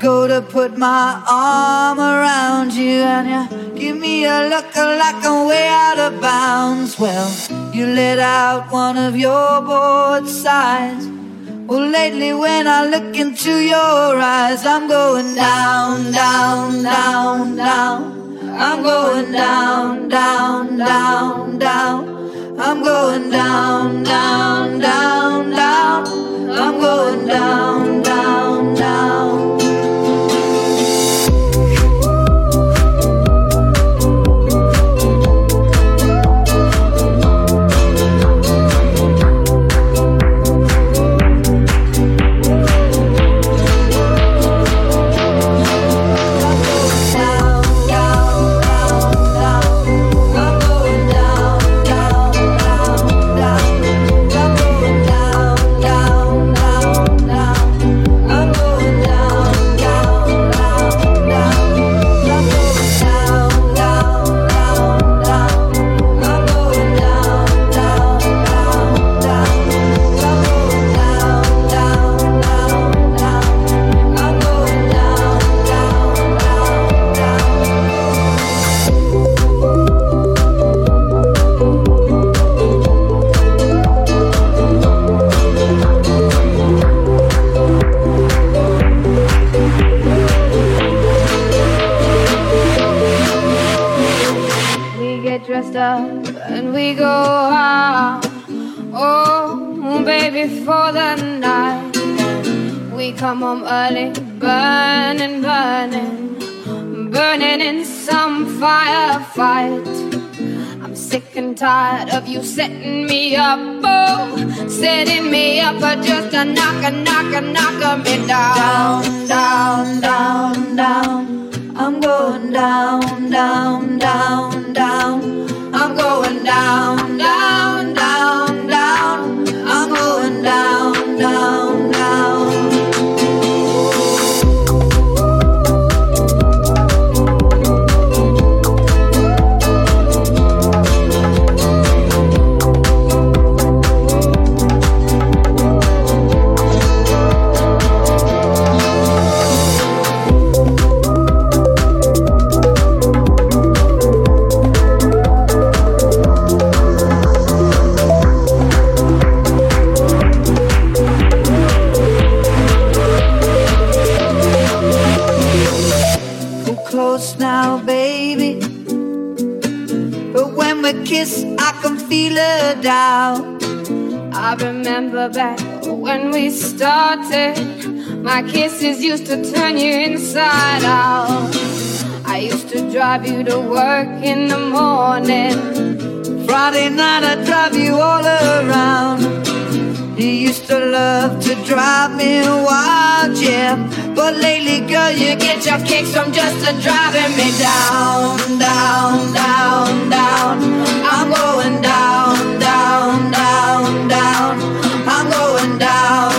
go to put my arm around you, and you give me a look like I'm way out of bounds. Well, you let out one of your bored sighs. Well, lately when I look into your eyes, I'm going down, down, down, down. I'm going down, down, down, down. I'm going down, down, down, down. I'm going down, come home early, burning, burning, burning in some firefight. I'm sick and tired of you setting me up, oh, setting me up, but just a knock, a knock, a knock me down, down, down, down. I'm going down, down, down, down. I'm going down, down, down. Kiss, I can feel her down. I remember back when we started. My kisses used to turn you inside out. I used to drive you to work in the morning. Friday night, I'd drive you all around. You used to love to drive me wild, yeah. But lately, girl, you get your kicks from just driving me down, down, down, down. I'm going down, down, down, down. I'm going down,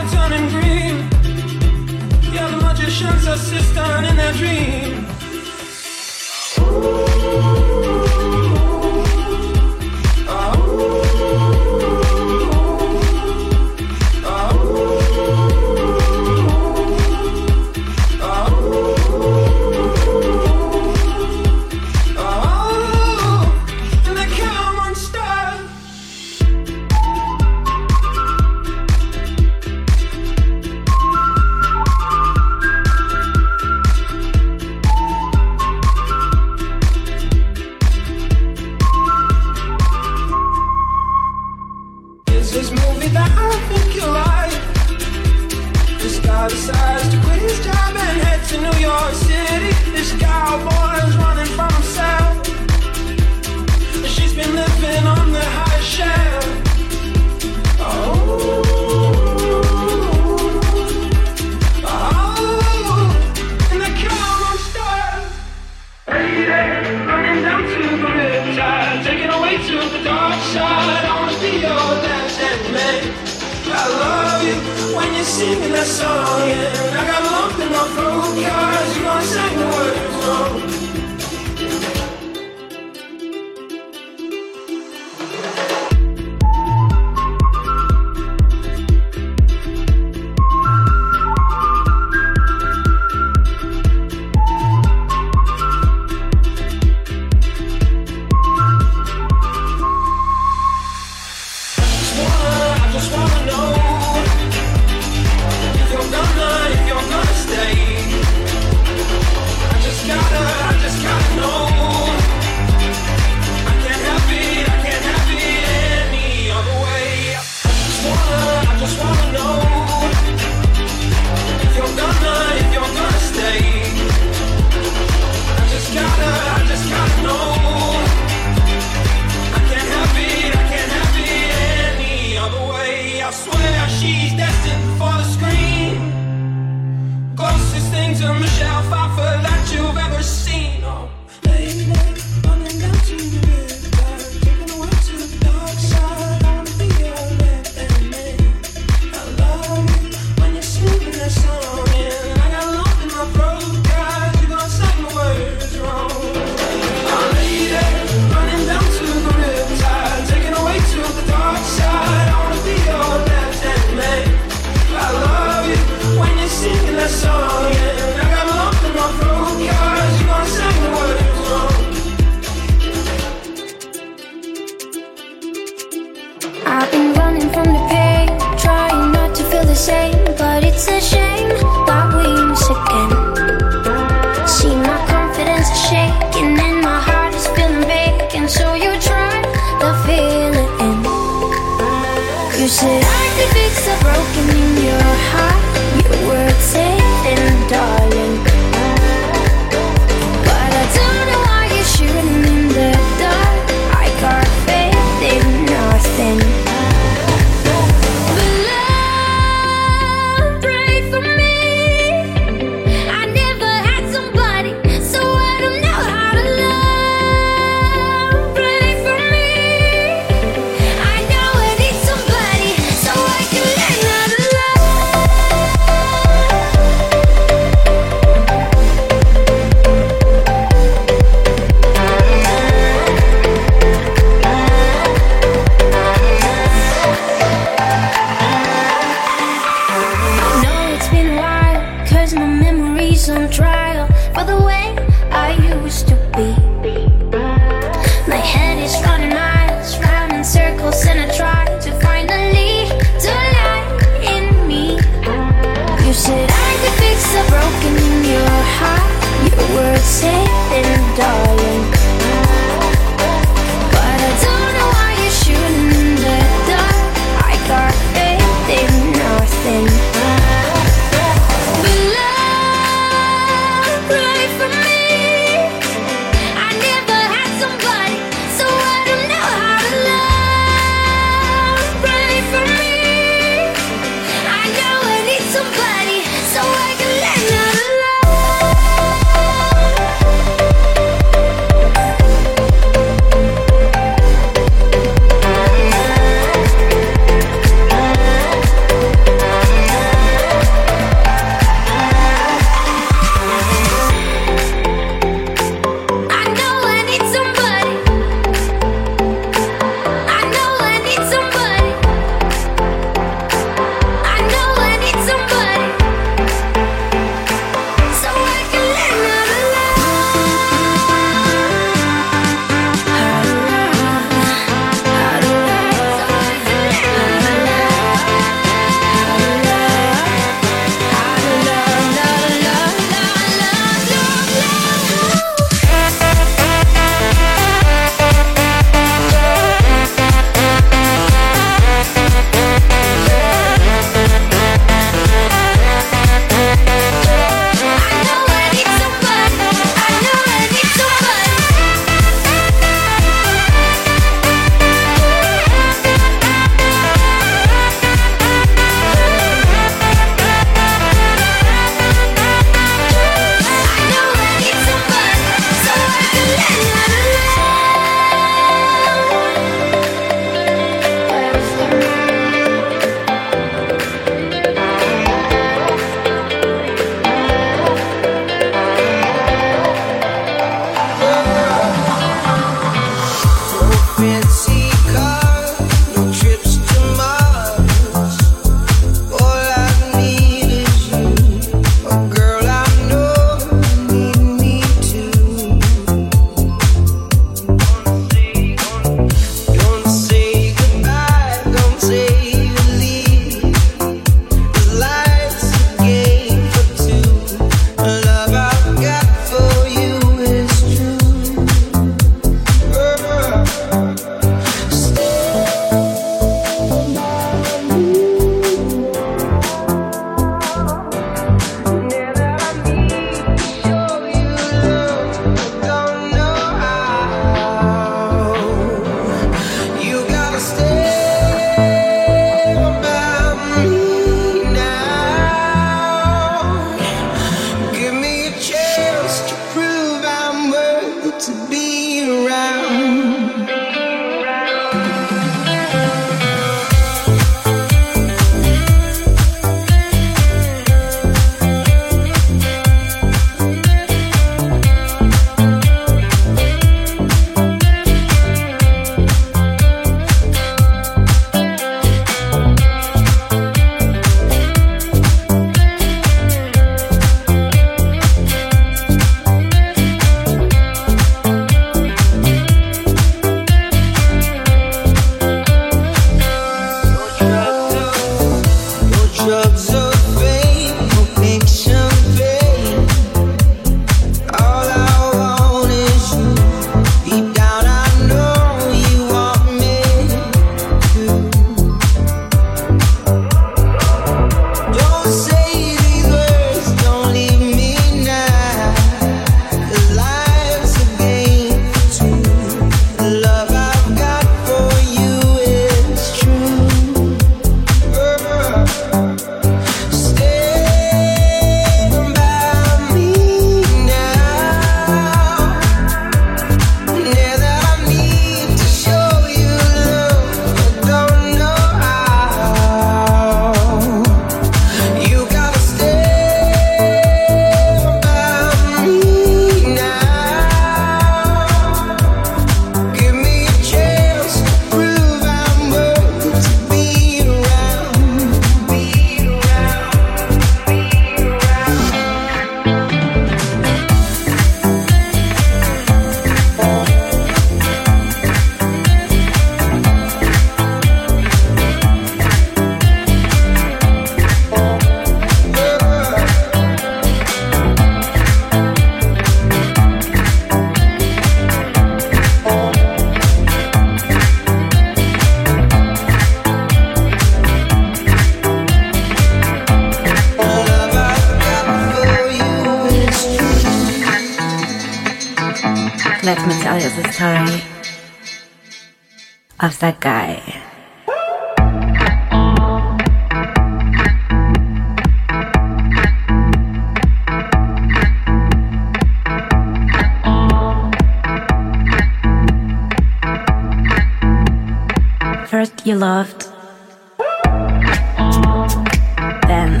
Then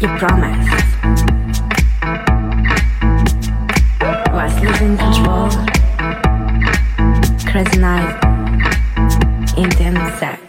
you promise. was losing control, crazy night, intense sex.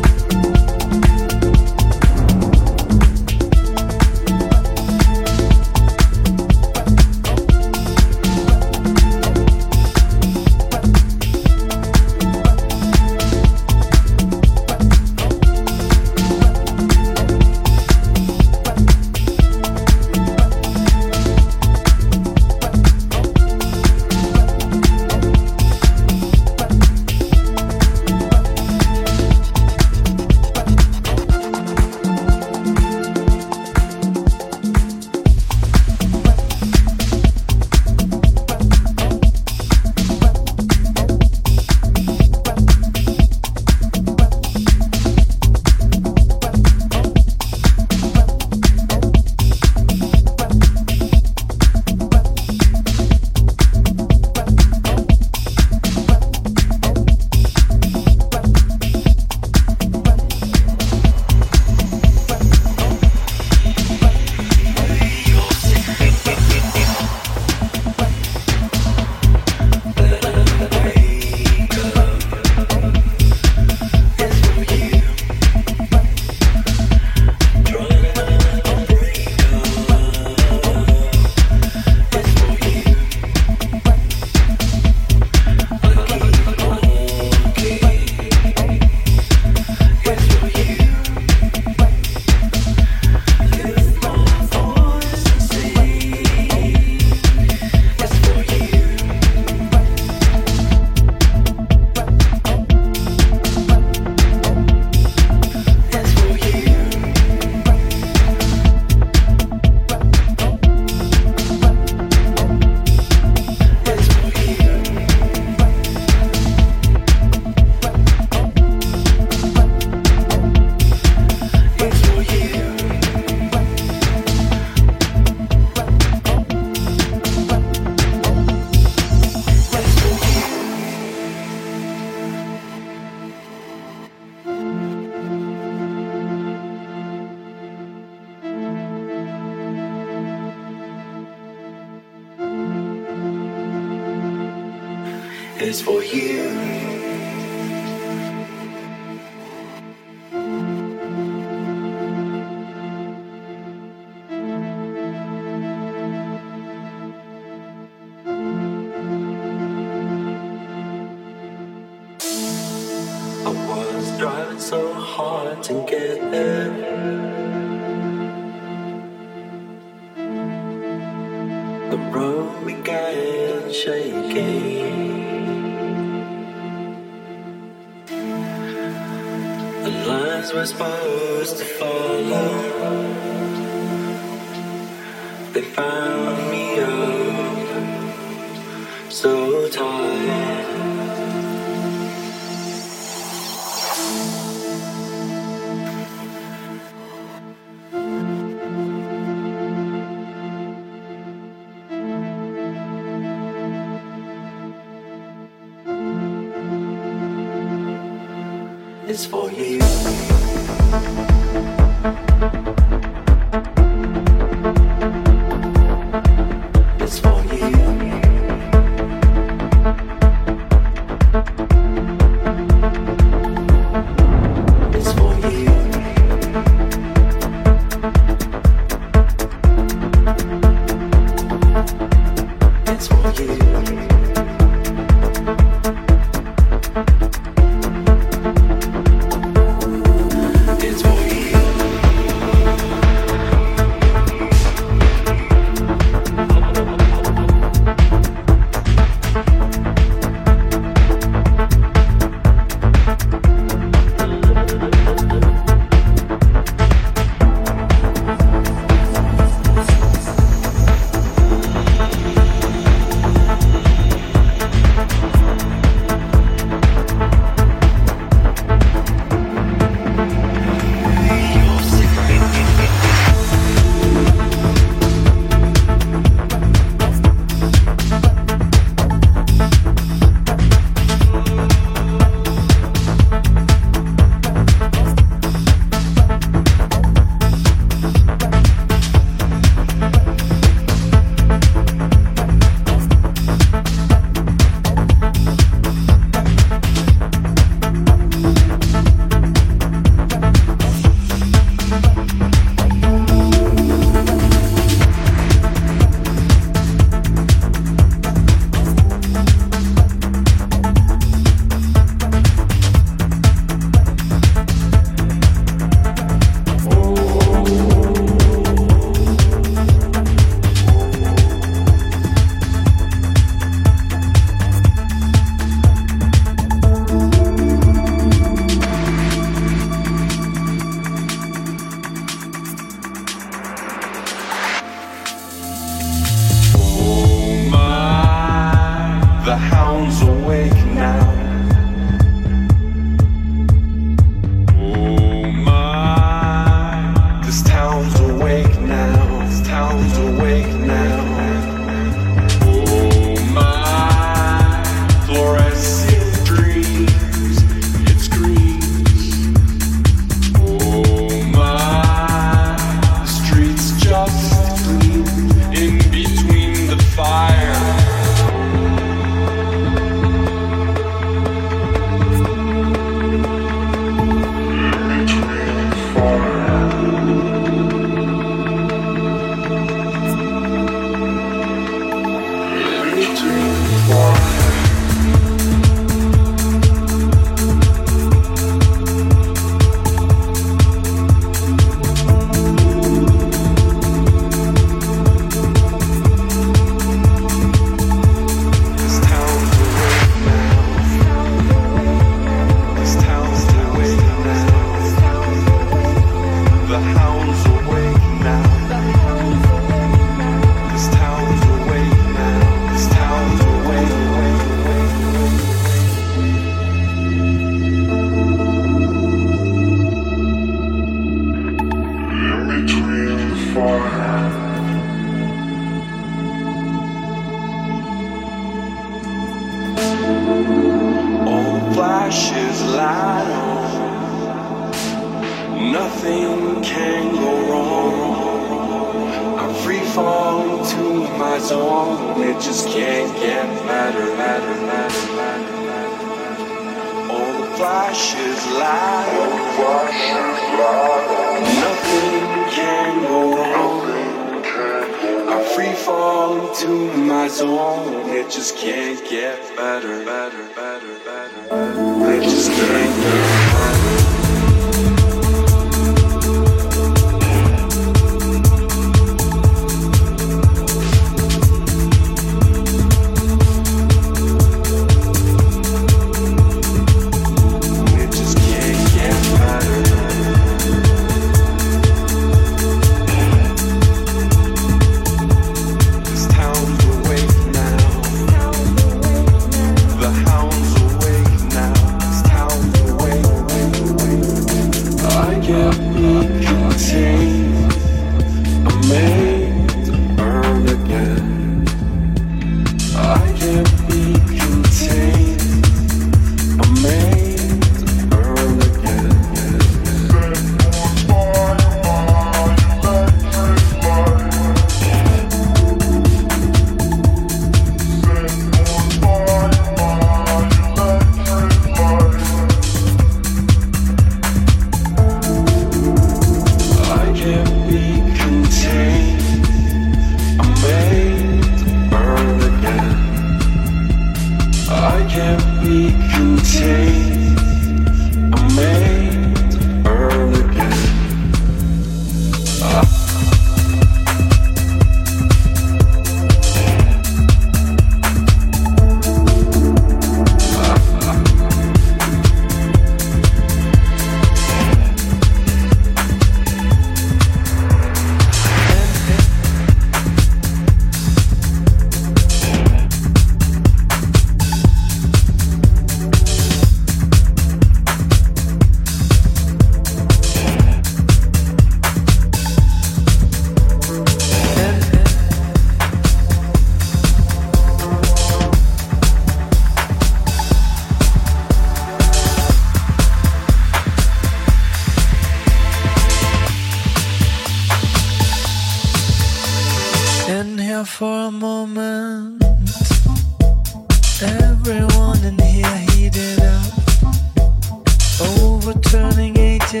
You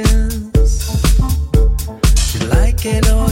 like it or